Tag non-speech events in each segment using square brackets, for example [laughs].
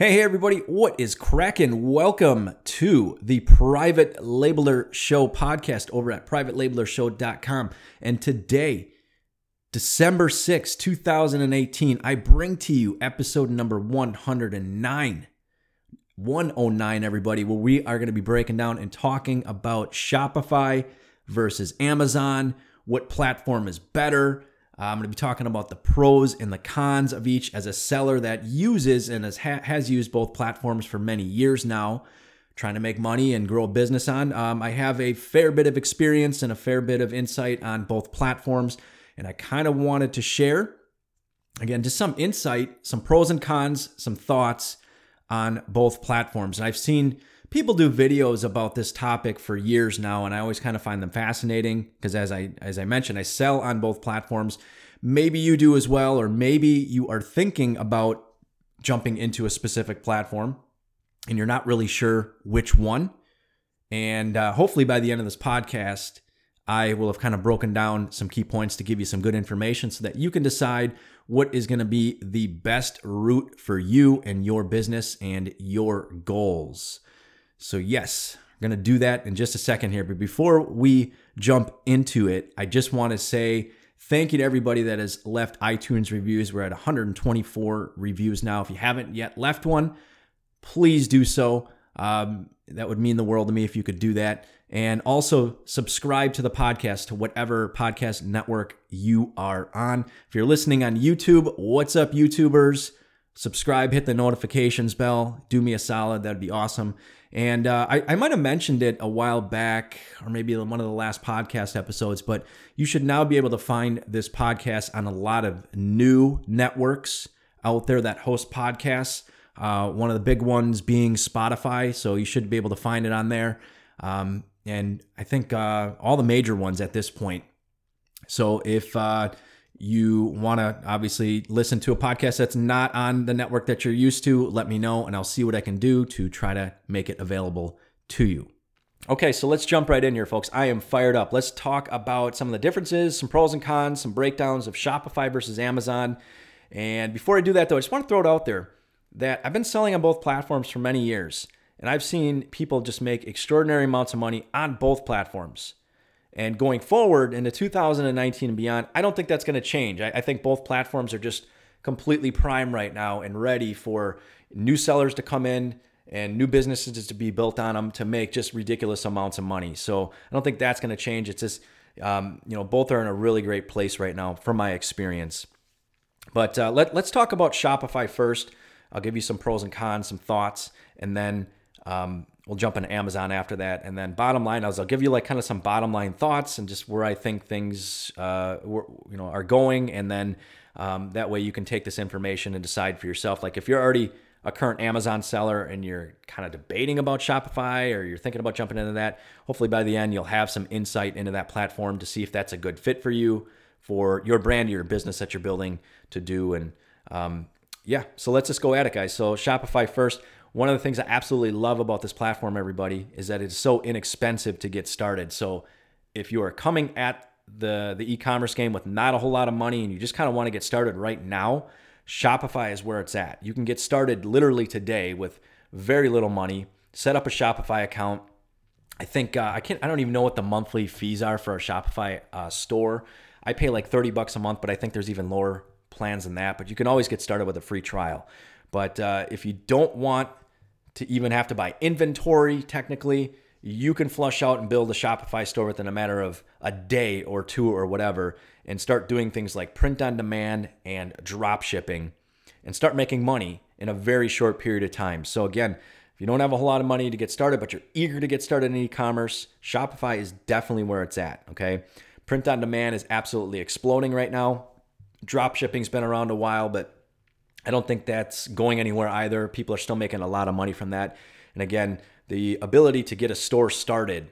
Hey, hey, everybody, what is cracking? Welcome to the Private Labeler Show podcast over at privatelabelershow.com. And today, December 6, 2018, I bring to you episode number 109. 109, everybody, where we are going to be breaking down and talking about Shopify versus Amazon, what platform is better, I'm going to be talking about the pros and the cons of each as a seller that uses and has, has used both platforms for many years now, trying to make money and grow a business on. Um, I have a fair bit of experience and a fair bit of insight on both platforms, and I kind of wanted to share, again, just some insight, some pros and cons, some thoughts on both platforms. And I've seen people do videos about this topic for years now and i always kind of find them fascinating because as i as i mentioned i sell on both platforms. Maybe you do as well or maybe you are thinking about jumping into a specific platform and you're not really sure which one. And uh, hopefully by the end of this podcast i will have kind of broken down some key points to give you some good information so that you can decide what is going to be the best route for you and your business and your goals so, yes, I'm going to do that in just a second here. But before we jump into it, I just want to say thank you to everybody that has left iTunes reviews. We're at 124 reviews now. If you haven't yet left one, please do so. Um, that would mean the world to me if you could do that. And also subscribe to the podcast to whatever podcast network you are on. If you're listening on YouTube, what's up, YouTubers? Subscribe, hit the notifications bell. Do me a solid. That'd be awesome. And uh, I, I might have mentioned it a while back, or maybe one of the last podcast episodes, but you should now be able to find this podcast on a lot of new networks out there that host podcasts. Uh, one of the big ones being Spotify, so you should be able to find it on there. Um, and I think uh, all the major ones at this point. So if uh, you want to obviously listen to a podcast that's not on the network that you're used to, let me know and I'll see what I can do to try to make it available to you. Okay, so let's jump right in here, folks. I am fired up. Let's talk about some of the differences, some pros and cons, some breakdowns of Shopify versus Amazon. And before I do that, though, I just want to throw it out there that I've been selling on both platforms for many years, and I've seen people just make extraordinary amounts of money on both platforms. And going forward into 2019 and beyond, I don't think that's going to change. I, I, think both platforms are just completely prime right now and ready for new sellers to come in and new businesses to be built on them to make just ridiculous amounts of money. So I don't think that's going to change. It's just, um, you know, both are in a really great place right now from my experience. But uh, let, let's talk about Shopify first. I'll give you some pros and cons, some thoughts, and then um, we'll jump into Amazon after that. And then bottom line I'll give you like kind of some bottom line thoughts and just where I think things uh, you know are going, and then um, that way you can take this information and decide for yourself. Like if you're already a current Amazon seller and you're kind of debating about Shopify or you're thinking about jumping into that, hopefully by the end you'll have some insight into that platform to see if that's a good fit for you, for your brand, your business that you're building to do. And um, yeah, so let's just go at it, guys. So Shopify first. One of the things I absolutely love about this platform, everybody, is that it's so inexpensive to get started. So if you are coming at the the e-commerce game with not a whole lot of money and you just kind of want to get started right now, Shopify is where it's at. You can get started literally today with very little money. Set up a Shopify account. I think uh, I can't. I don't even know what the monthly fees are for a Shopify uh, store. I pay like 30 bucks a month, but I think there's even lower plans than that. But you can always get started with a free trial. But uh, if you don't want to even have to buy inventory technically. You can flush out and build a Shopify store within a matter of a day or two or whatever and start doing things like print on demand and drop shipping and start making money in a very short period of time. So, again, if you don't have a whole lot of money to get started, but you're eager to get started in e commerce, Shopify is definitely where it's at. Okay. Print on demand is absolutely exploding right now. Drop shipping's been around a while, but I don't think that's going anywhere either. People are still making a lot of money from that. And again, the ability to get a store started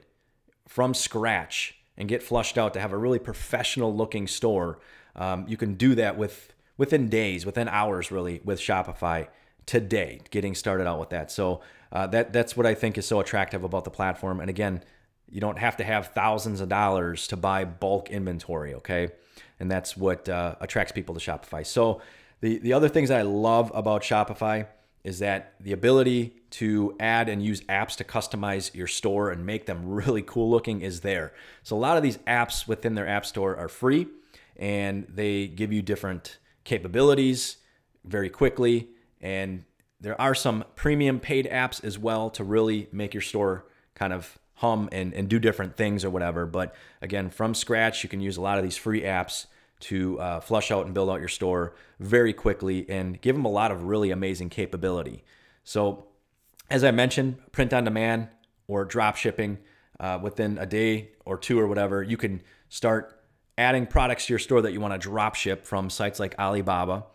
from scratch and get flushed out to have a really professional looking store, um, you can do that with within days, within hours, really, with Shopify today. Getting started out with that, so uh, that that's what I think is so attractive about the platform. And again, you don't have to have thousands of dollars to buy bulk inventory, okay? And that's what uh, attracts people to Shopify. So the the other things I love about Shopify is that the ability to add and use apps to customize your store and make them [laughs] really cool looking is there. So a lot of these apps within their app store are free and they give you different capabilities very quickly and there are some premium paid apps as well to really make your store kind of hum and, and do different things or whatever. But again, from scratch, you can use a lot of these free apps to uh, flush out and build out your store very quickly and give them a lot of really amazing capability. So, as I mentioned, print on demand or drop shipping uh, within a day or two or whatever, you can start adding products to your store that you want to drop ship from sites like Alibaba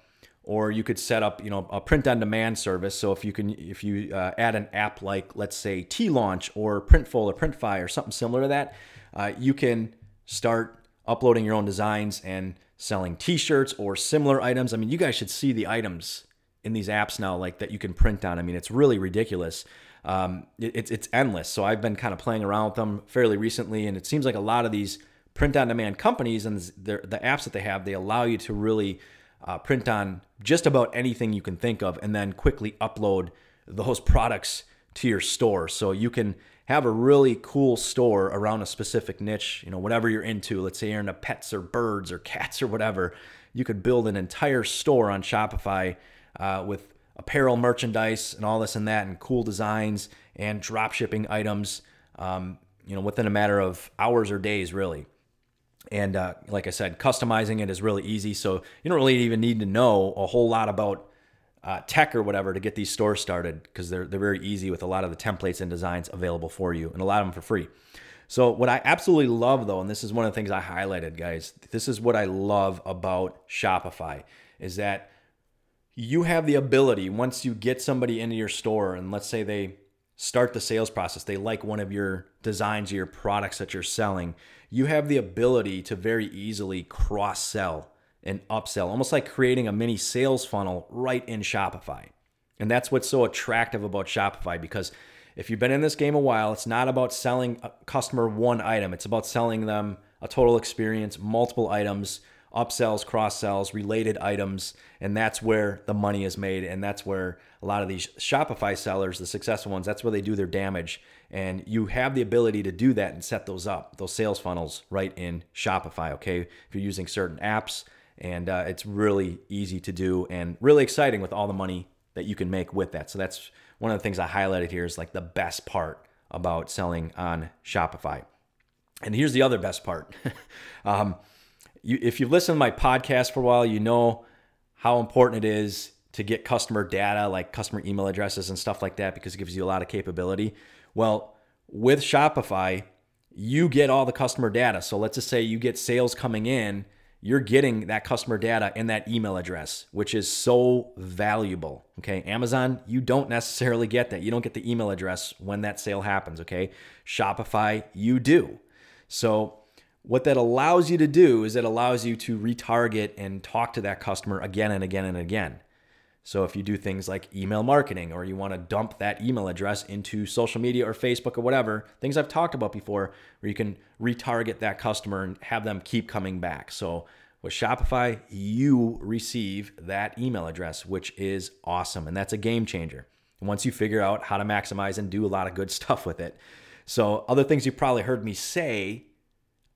or you could set up you know a print on demand service so if you can if you uh, add an app like let's say Teelaunch or printful or Printify or something similar to that uh, you can start uploading your own designs and selling t-shirts or similar items. I mean you guys should see the items in these apps now like that you can print on. I mean it's really ridiculous. Um, it, it's, it's endless. So i've been kind of playing around with them fairly recently and it seems like a lot of these print on demand companies and the apps that they have they allow you to really uh, print on just about anything you can think of, and then quickly upload those products to your store. So you can have a really cool store around a specific niche, you know, whatever you're into. Let's say you're into pets or birds or [laughs] cats or whatever. You could build an entire store on Shopify uh, with apparel merchandise and all this and that, and cool designs and drop shipping items, um, you know, within a matter of hours or days, really. And uh, like I said, customizing it is really easy. So you don't really even need to know a whole lot about uh, tech or whatever to get these stores started because they're, they're very easy with a lot of the templates and designs available for you and a lot of them for free. So, what I absolutely love though, and this is one of the things I highlighted, guys, this is what I love about Shopify is that you have the ability once you get somebody into your store and let's say they start the sales process, they like one of your designs or your products that you're selling, you have the ability to very easily cross sell and upsell, almost like creating a mini sales funnel right in Shopify. And that's what's so attractive about Shopify because if you've been in this game a while, it's not about selling a customer one item, it's about selling them a total experience, multiple items upsells, cross sells, related items, and that's where the money is made. And that's where a lot of these Shopify sellers, the successful ones, that's where they do their damage. And you have the ability to do that and set those up, those sales funnels right in Shopify. Okay, if you're using certain apps, and uh, it's really easy to do and really exciting with all the money that you can make with that. So that's one of the things I highlighted here is like the best part about selling on Shopify. And here's the other best part. [laughs] um, you, if you've listened to my podcast for a while, you know how important it is to get customer data, like customer email addresses and stuff like that, because it gives you a lot of capability. Well, with Shopify, you get all the customer data. So let's just say you get sales coming in, you're getting that customer data and that email address, which is so valuable. Okay. Amazon, you don't necessarily get that. You don't get the email address when that sale happens. Okay. Shopify, you do. So what that allows you to do is it allows you to retarget and talk to that customer again and again and again. So if you do things like email marketing or you want to dump that email address into social media or Facebook or whatever, things I've talked about before, where you can retarget that customer and have them keep coming back. So with Shopify, you receive that email address, which is awesome. And that's a game changer. Once you figure out how to maximize and do a lot of good [laughs] stuff with it. So, other things you probably heard me say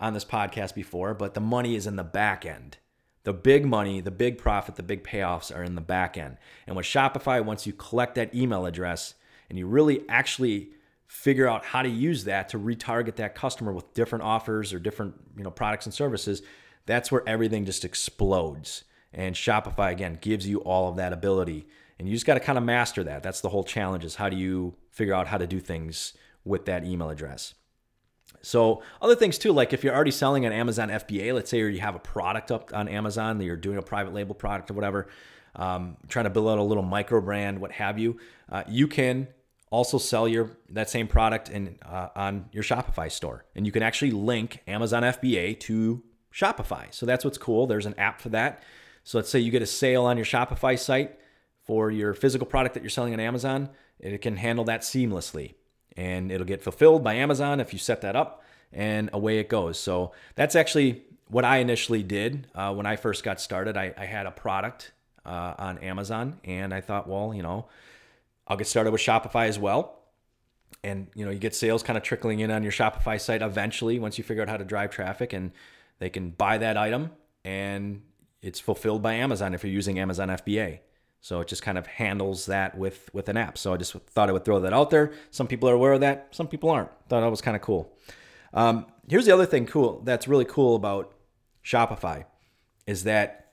on this podcast before, but the money is in the back end. The big money, the big profit, the big payoffs are in the back end. And with Shopify, once you collect that email address and you really actually figure out how to use that to retarget that customer with different offers or different, you know, products and services, that's where everything just explodes. And Shopify again gives you all of that ability. And you just got to kind of master that. That's the whole challenge is how do you figure out how to do things with that email address. So other things too, like if you're already selling on Amazon FBA, let's say you have a product up on Amazon that you're doing a private label product or whatever, um, trying to build out a little micro brand, what have you, uh, you can also sell your that same product in uh, on your Shopify store, and you can actually link Amazon FBA to Shopify. So that's what's cool. There's an app for that. So let's say you get a sale on your Shopify site for your physical product that you're selling on Amazon, it can handle that seamlessly and it'll get fulfilled by Amazon if you set that up, and away it goes. So that's actually what I initially did uh, when I first got started. I, I had a product uh, on Amazon, and I thought, well, you know, I'll get started with Shopify as well. And you know, you get sales kind of trickling in on your Shopify site eventually once you figure out how to drive traffic and they can buy that item and it's fulfilled by Amazon if you're using Amazon FBA. So it just kind of handles that with with an app. So I just thought I would throw that out there. Some people are aware of that, some people aren't. Thought that was kind of cool. Um, here's the other thing cool that's really cool about Shopify is that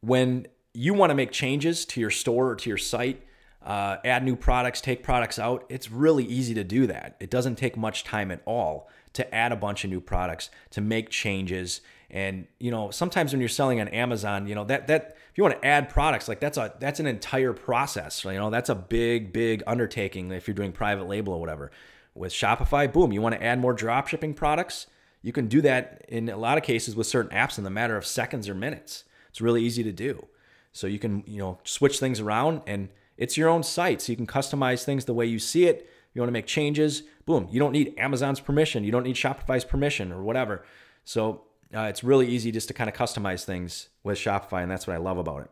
when you want to make changes to your store or to your site, uh, add new products, take products out, it's really easy to do that. It doesn't take much time at all to add a bunch of new products, to make changes. And you know, sometimes when you're selling on Amazon, you know that that if you want to add products, like that's a that's an entire process. You know, that's a big big undertaking if you're doing private label or whatever. With Shopify, boom, you want to add more drop shipping products, you can do that in a lot of cases with certain apps in the matter of seconds or minutes. It's really easy to do. So you can, you know, switch things around and it's your own site. So you can customize things the way you see it. You want to make changes, boom. You don't need Amazon's permission. You don't need Shopify's permission or whatever. So uh, it's really easy just to kind of customize things with Shopify, and that's what I love about it.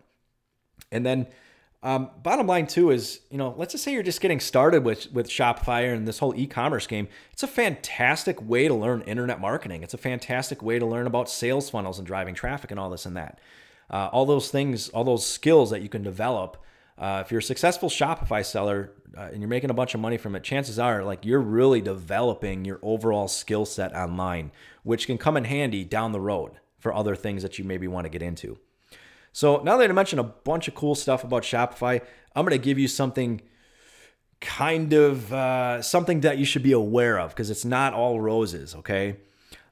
And then um, bottom line too is, you know, let's just say you're just getting started with with Shopify and this whole e-commerce game. It's a fantastic way to learn internet marketing. It's a fantastic way to learn about sales funnels and driving traffic and all this and that. Uh, all those things, all those skills that you can develop. Uh, if you're a successful Shopify seller uh, and you're making a bunch of money from it, chances are like you're really developing your overall skill set online, which can come in handy down the road for other things that you maybe want to get into. So now that I mentioned a bunch of cool stuff about Shopify, I'm going to give you something kind of uh, something that you should be aware of because it's not all roses, okay?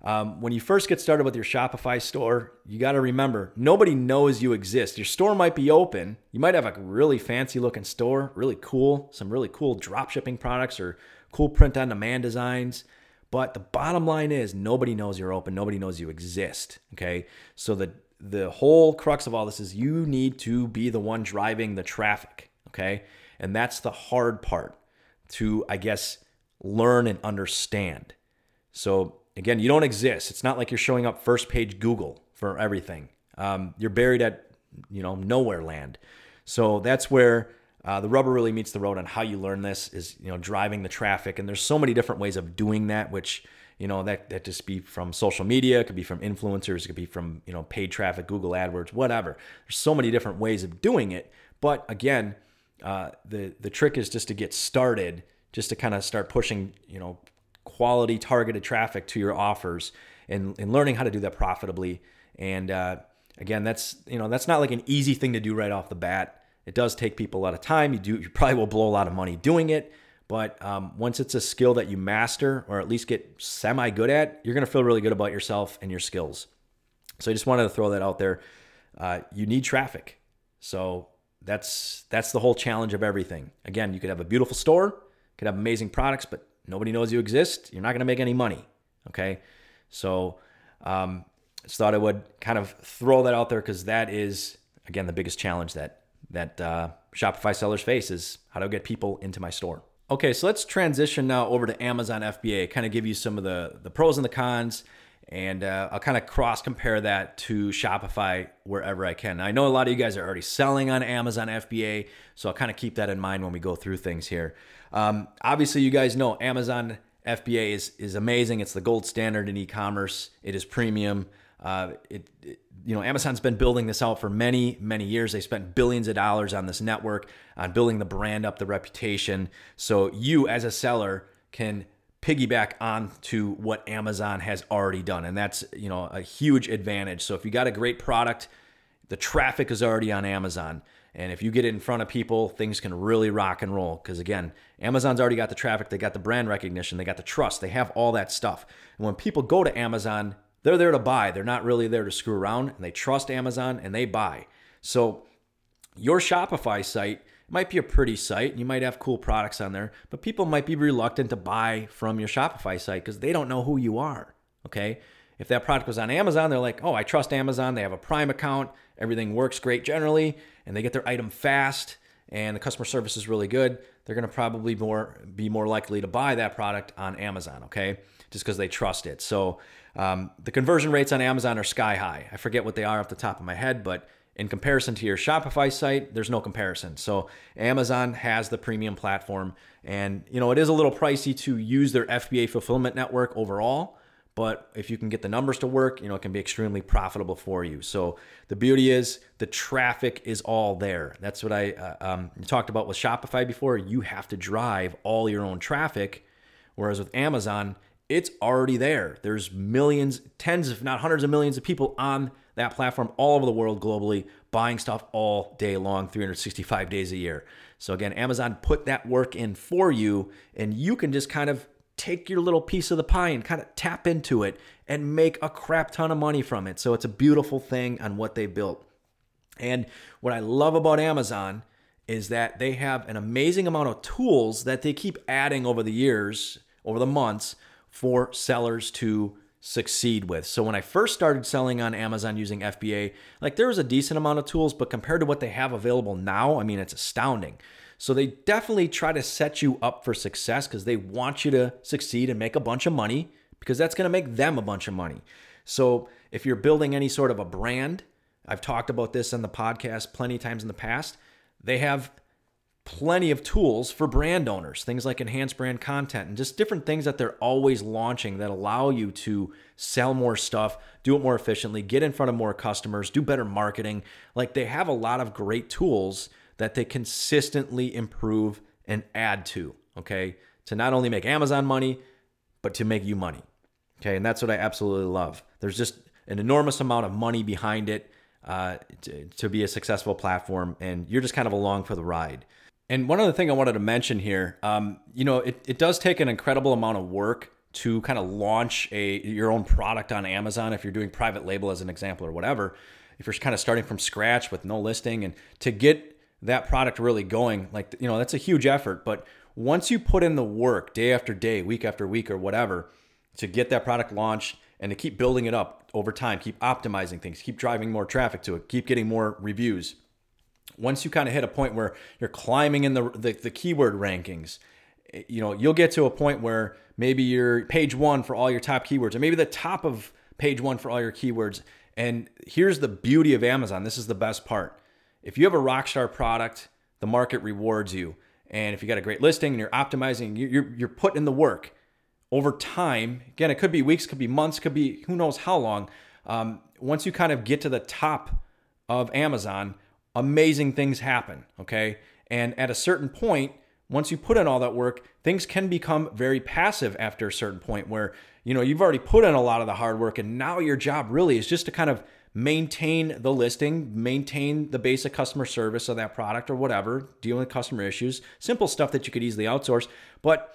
Um, when you first get started with your Shopify store, you got to remember nobody knows you exist. Your store might be open. You might have a really fancy looking store, really cool, some really cool drop shipping products or cool print on demand designs. But the bottom line is nobody knows you're open. Nobody knows you exist. Okay. So the the whole crux of all this is you need to be the one driving the traffic, okay? And that's the hard part to, I guess, learn and understand. So, again, you don't exist. It's not like you're showing up first page Google for everything. Um, you're buried at, you know, nowhere land. So that's where uh, the rubber really meets the road on how you learn this is, you know, driving the traffic. And there's so many different ways of doing that, which you know that that just be from social media it could be from influencers it could be from you know paid traffic google adwords whatever there's so many different ways of doing it but again uh, the the trick is just to get started just to kind of start pushing you know quality targeted traffic to your offers and, and learning how to do that profitably and uh, again that's you know that's not like an easy thing to do right off the bat it does take people a lot of time you do you probably will blow a lot of money doing it but um, once it's a skill that you master or at least get semi good at, you're going to feel really good about yourself and your skills. So I just wanted to throw that out there. Uh, you need traffic. So that's that's the whole challenge of everything. Again, you could have a beautiful store, could have amazing products, but nobody knows you exist. You're not going to make any money. Okay, so um, just thought I would kind of throw that out there because that is again the biggest challenge that that uh, Shopify sellers face is how to get people into my store. Okay, so let's transition now over to Amazon FBA, kind of give you some of the, the pros and the cons, and uh, I'll kind of cross compare that to Shopify wherever I can. Now, I know a lot of you guys are already selling on Amazon FBA, so I'll kind of keep that in mind when we go through things here. Um, obviously, you guys know Amazon FBA is, is amazing. It's the gold standard in e commerce, it is premium. Uh, it, it, you know, Amazon's been building this out for many, many years. They spent billions of dollars on this network, on building the brand up, the reputation. So you, as a seller, can piggyback on to what Amazon has already done, and that's you know a huge advantage. So if you got a great product, the traffic is already on Amazon. And if you get it in front of people, things can really rock and roll. Because again, Amazon's already got the traffic, they got the brand recognition, they got the trust, they have all that stuff. And when people go to Amazon, they're there to buy. They're not really there to screw around and they trust Amazon and they buy. So your Shopify site might be a pretty site. and You might have cool products on there, but people might be reluctant to buy from your Shopify site because they don't know who you are. Okay. If that product was on Amazon, they're like, oh, I trust Amazon. They have a Prime account. Everything works great generally, and they get their item fast, and the customer service is really good. They're going to probably more be more likely to buy that product on Amazon. Okay, just because they trust it. So um, the conversion rates on Amazon are sky high. I forget what they are off the top of my head, but in comparison to your Shopify site, there's no comparison. So Amazon has the premium platform, and you know it is a little pricey to use their FBA fulfillment network overall. But if you can get the numbers to work, you know it can be extremely profitable for you. So the beauty is the traffic is all there. That's what I uh, um, talked about with Shopify before. You have to drive all your own traffic, whereas with Amazon, it's already there. There's millions, tens, if not hundreds of millions of people on that platform all over the world globally buying stuff all day long, 365 days a year. So again, Amazon put that work in for you and you can just kind of take your little piece of the pie and kind of tap into it and make a crap ton of money from it. So it's a beautiful thing on what they built. And what I love about Amazon is that they have an amazing amount of tools that they keep adding over the years, over the months for sellers to succeed with. So when I first started selling on Amazon using FBA, like there was a decent amount of tools, but compared to what they have available now, I mean, it's astounding. So they definitely try to set you up for success because they want you to succeed and make a bunch of money because that's going to make them a bunch of money. So if you're building any sort of a brand, I've talked about this on the podcast plenty of times in the past. They have plenty of tools for brand owners, things like enhanced brand content and just different things that they're always launching that allow you to sell more stuff, do it more efficiently, get in front of more customers, do better marketing. Like they have a lot of great tools that they consistently improve and add to, okay? To not only make Amazon money, but to make you money. Okay, and that's what I absolutely love. There's just an enormous amount of money behind it uh, to, to be a successful platform, and you're just kind of along for the ride. And one other thing I wanted to mention here, um, you know, it, it does take an incredible amount of work to kind of launch a your own product on Amazon if you're doing private label as an example or whatever. If you're kind of starting from scratch with no listing and to get that product really going, like you know, that's a huge effort. But once you put in the work day after day, week after week, or whatever, to get that product launched and to keep building it up over time, keep optimizing things, keep driving more traffic to it, keep getting more reviews once you kind of hit a point where you're climbing in the, the, the keyword rankings, eh, you know, you'll get to a point where maybe you're page one for all your top keywords, or maybe the top of page one for all your keywords. And here's the beauty of Amazon. This is the best part. If you have a rockstar product, the market rewards you. And if you got a great listing and you're optimizing, you're, you're putting in the work over time. Again, it could be weeks, could be months, could be who knows how long. Um, once you kind of get to the top of Amazon, amazing things happen. Okay. And at a certain point, once you put in all that work, things can become very passive after a certain point where, you know, you've already put in a lot of the hard work and now your job really is just to kind of maintain the listing, maintain the basic customer service of that product or whatever, dealing with customer issues, simple stuff that you could easily outsource. But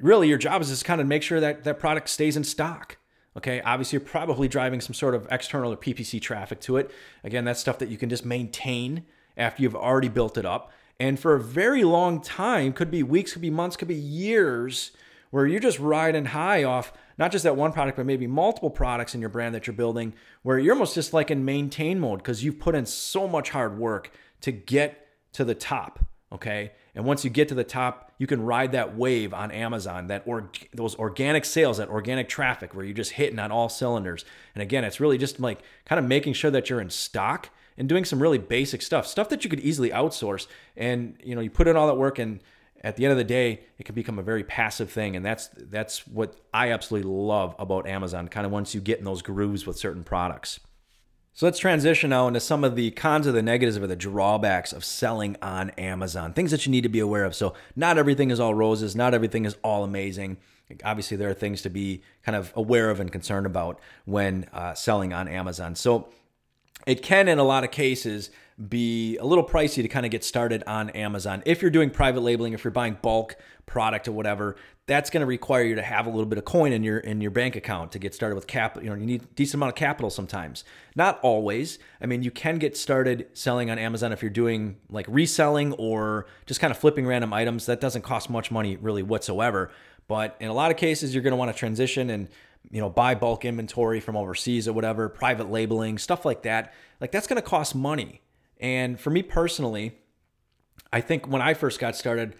really your job is just kind of make sure that that product stays in stock. Okay, obviously, you're probably driving some sort of external or PPC traffic to it. Again, that's stuff that you can just maintain after you've already built it up. And for a very long time, could be weeks, could be months, could be years, where you're just riding high off not just that one product, but maybe multiple products in your brand that you're building, where you're almost just like in maintain mode because you've put in so much hard work to get to the top. Okay. And once you get to the top, you can ride that wave on Amazon, that or those organic sales, that organic traffic where you're just hitting on all cylinders. And again, it's really just like kind of making sure that you're in stock and doing some really basic stuff, stuff that you could easily outsource. And you know, you put in all that work and at the end of the day, it can become a very passive thing. And that's that's what I absolutely love about Amazon, kind of once you get in those grooves with certain products. So let's transition now into some of the cons or the negatives or the drawbacks of selling on Amazon. Things that you need to be aware of. So not everything is all roses, not everything is all amazing. Obviously, there are things to be kind of aware of and concerned about when uh, selling on Amazon. So it can, in a lot of cases, be a little pricey to kind of get started on Amazon. If you're doing private labeling, if you're buying bulk product or whatever, that's going to require you to have a little bit of coin in your in your bank account to get started with capital. You know, you need a decent amount of capital sometimes. Not always. I mean, you can get started selling on Amazon if you're doing like reselling or just kind of flipping random items. That doesn't cost much money really whatsoever. But in a lot of cases, you're going to want to transition and you know buy bulk inventory from overseas or whatever, private labeling, stuff like that. Like that's going to cost money. And for me personally, I think when I first got started,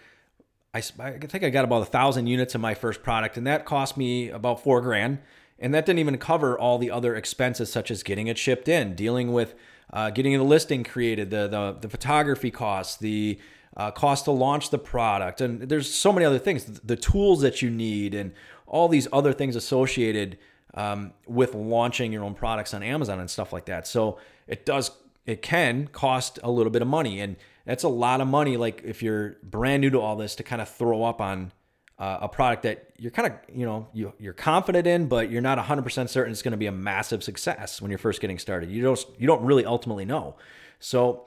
I, I think I got about a thousand units of my first product, and that cost me about four grand. And that didn't even cover all the other expenses, such as getting it shipped in, dealing with uh, getting the listing created, the the, the photography costs, the uh, cost to launch the product, and there's so many other things, the tools that you need, and all these other things associated um, with launching your own products on Amazon and stuff like that. So it does, it can cost a little bit of money, and that's a lot of money. Like if you're brand new to all this, to kind of throw up on uh, a product that you're kind of you know you, you're confident in but you're not 100% certain it's going to be a massive success when you're first getting started. You don't you don't really ultimately know. So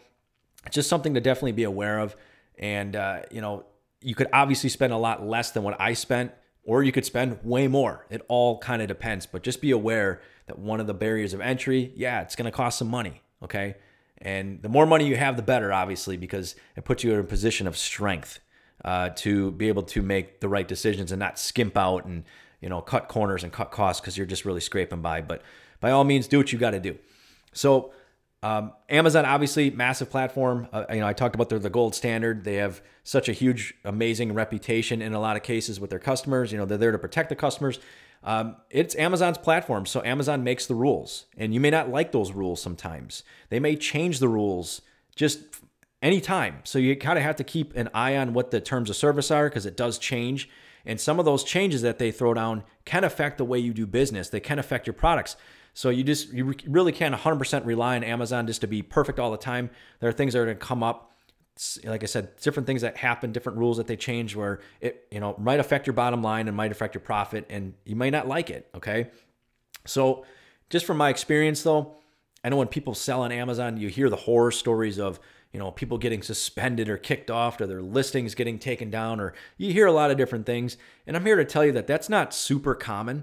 it's just something to definitely be aware of. And uh, you know you could obviously spend a lot less than what i spent or you could spend way more. It all kind of depends. But just be aware that one of the barriers of entry yeah it's going to cost some money okay and the more money you have the better obviously because it puts you in a position of strength uh, to be able to make the right decisions and not skimp out and you know cut corners and cut costs because you're just really scraping by. But by all means, do what you got to do. So um, Amazon, obviously, massive platform. Uh, you know, I talked about they're the gold standard. They have such a huge, amazing reputation in a lot of cases with their customers. You know, they're there to protect the customers. Um, it's Amazon's platform, so Amazon makes the rules, and you may not like those rules sometimes. They may change the rules just anytime. So you kind of have to keep an eye on what the terms of service are because it does change. And some of those changes that they throw down can affect the way you do business. They can affect your products. So you just you really can't 100% rely on Amazon just to be perfect all the time. There are things that are going to come up like I said, different things that happen, different rules that they change where it, you know, might affect your bottom line and might affect your profit and you might not like it, okay? So, just from my experience though, I know when people sell on Amazon, you hear the horror stories of you know, people getting suspended or kicked off or their listings getting taken down, or you hear a lot of different things. And I'm here to tell you that that's not super common.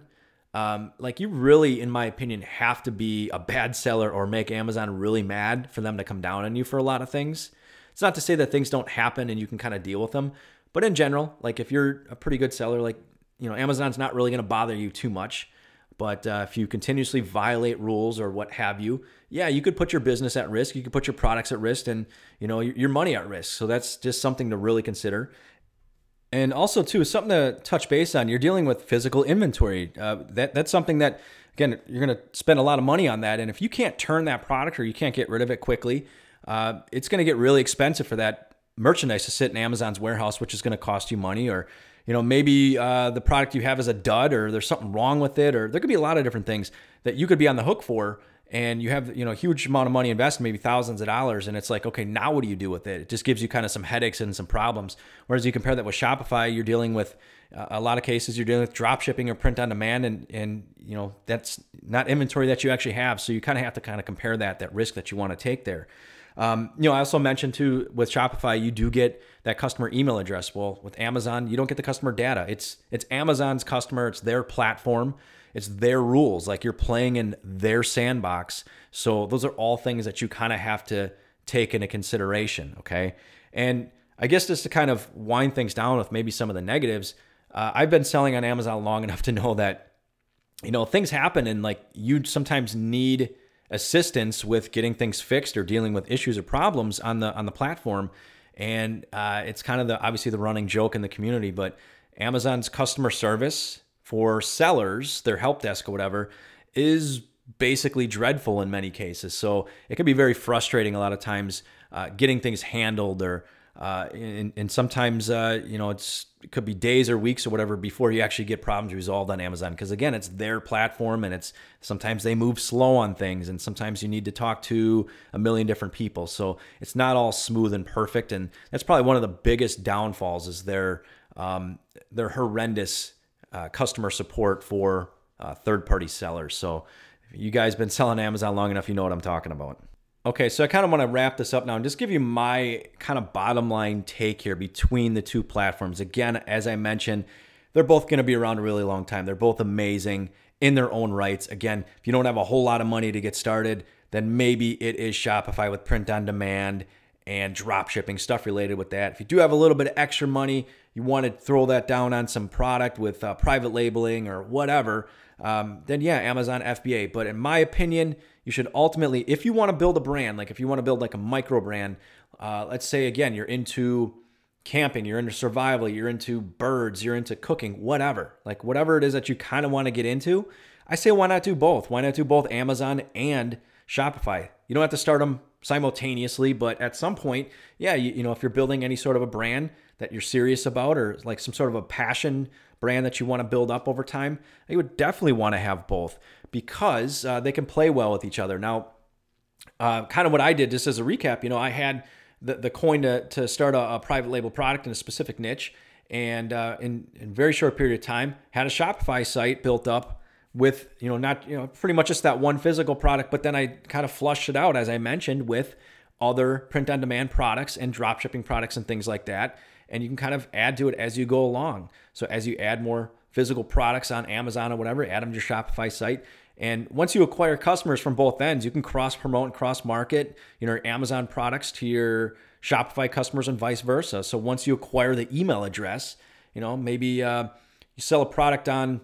Um, like, you really, in my opinion, have to be a bad seller or make Amazon really mad for them to come down on you for a lot of things. It's not to say that things don't happen and you can kind of deal with them, but in general, like if you're a pretty good seller, like, you know, Amazon's not really going to bother you too much. But uh, if you continuously violate rules or what have you, yeah, you could put your business at risk. You could put your products at risk, and you know your, your money at risk. So that's just something to really consider. And also, too, something to touch base on. You're dealing with physical inventory. Uh, that that's something that again you're going to spend a lot of money on that. And if you can't turn that product or you can't get rid of it quickly, uh, it's going to get really expensive for that merchandise to sit in Amazon's warehouse, which is going to cost you money or you know maybe uh, the product you have is a dud or there's something wrong with it or there could be a lot of different things that you could be on the hook for and you have you know a huge amount of money invested maybe thousands of dollars and it's like okay now what do you do with it it just gives you kind of some headaches and some problems whereas you compare that with shopify you're dealing with uh, a lot of cases you're dealing with drop shipping or print on demand and and you know that's not inventory that you actually have so you kind of have to kind of compare that that risk that you want to take there um, you know, I also mentioned too with Shopify, you do get that customer email address. Well, with Amazon, you don't get the customer data. It's it's Amazon's customer. It's their platform. It's their rules. Like you're playing in their sandbox. So those are all things that you kind of have to take into consideration. Okay, and I guess just to kind of wind things down with maybe some of the negatives, uh, I've been selling on Amazon long enough to know that you know things happen and like you sometimes need assistance with getting things fixed or dealing with issues or problems on the on the platform. And uh, it's kind of the obviously the running joke in the community, but Amazon's customer service for sellers, their help desk or whatever, is basically dreadful in many cases. So it can be very frustrating a lot of times uh, getting things handled or uh, and, and sometimes uh, you know it's it could be days or weeks or whatever before you actually get problems resolved on Amazon because again it's their platform and it's sometimes they move slow on things and sometimes you need to talk to a million different people so it's not all smooth and perfect and that's probably one of the biggest downfalls is their um, their horrendous uh, customer support for uh, third party sellers so you guys been selling Amazon long enough you know what I'm talking about. Okay, so I kind of want to wrap this up now and just give you my kind of bottom line take here between the two platforms. Again, as I mentioned, they're both going to be around a really long time. They're both amazing in their own rights. Again, if you don't have a whole lot of money to get started, then maybe it is Shopify with print on demand and drop shipping stuff related with that. If you do have a little bit of extra money, you want to throw that down on some product with uh, private labeling or whatever, um, then yeah, Amazon FBA. But in my opinion, you should ultimately, if you want to build a brand, like if you want to build like a micro brand, uh, let's say again, you're into camping, you're into survival, you're into birds, you're into cooking, whatever, like whatever it is that you kind of want to get into, I say why not do both? Why not do both Amazon and Shopify. You don't have to start them simultaneously, but at some point, yeah, you, you know, if you're building any sort of a brand that you're serious about or like some sort of a passion brand that you want to build up over time, you would definitely want to have both because uh, they can play well with each other. Now, uh, kind of what I did, just as a recap, you know, I had the, the coin to, to start a, a private label product in a specific niche. And uh, in, in very short period of time, had a Shopify site built up with, you know, not, you know, pretty much just that one physical product, but then I kind of flushed it out, as I mentioned, with other print on demand products and drop shipping products and things like that. And you can kind of add to it as you go along. So as you add more physical products on Amazon or whatever, add them to your Shopify site. And once you acquire customers from both ends, you can cross promote and cross market, you know, your Amazon products to your Shopify customers and vice versa. So once you acquire the email address, you know, maybe uh, you sell a product on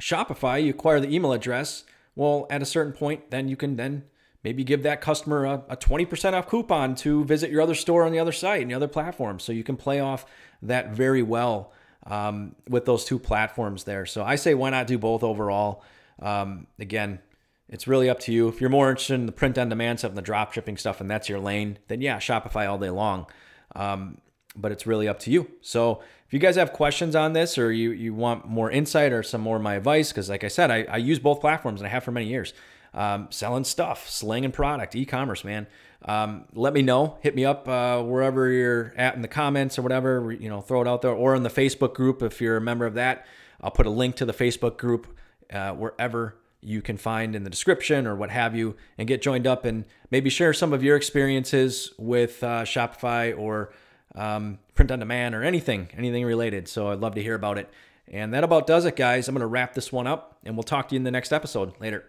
Shopify, you acquire the email address. Well, at a certain point, then you can then maybe give that customer a, a 20% off coupon to visit your other store on the other site and the other platform. So you can play off that very well um, with those two platforms there. So I say, why not do both overall? Um, again, it's really up to you. If you're more interested in the print on demand stuff and the drop shipping stuff, and that's your lane, then yeah, Shopify all day long. Um, but it's really up to you. So if you guys have questions on this or you, you want more insight or some more of my advice, because like I said, I, I use both platforms and I have for many years. Um, selling stuff, slinging product, e-commerce, man. Um, let me know. Hit me up uh, wherever you're at in the comments or whatever. You know, throw it out there or in the Facebook group if you're a member of that. I'll put a link to the Facebook group uh, wherever you can find in the description or what have you, and get joined up and maybe share some of your experiences with uh, Shopify or um, print on demand or anything, anything related. So I'd love to hear about it. And that about does it, guys. I'm going to wrap this one up and we'll talk to you in the next episode. Later.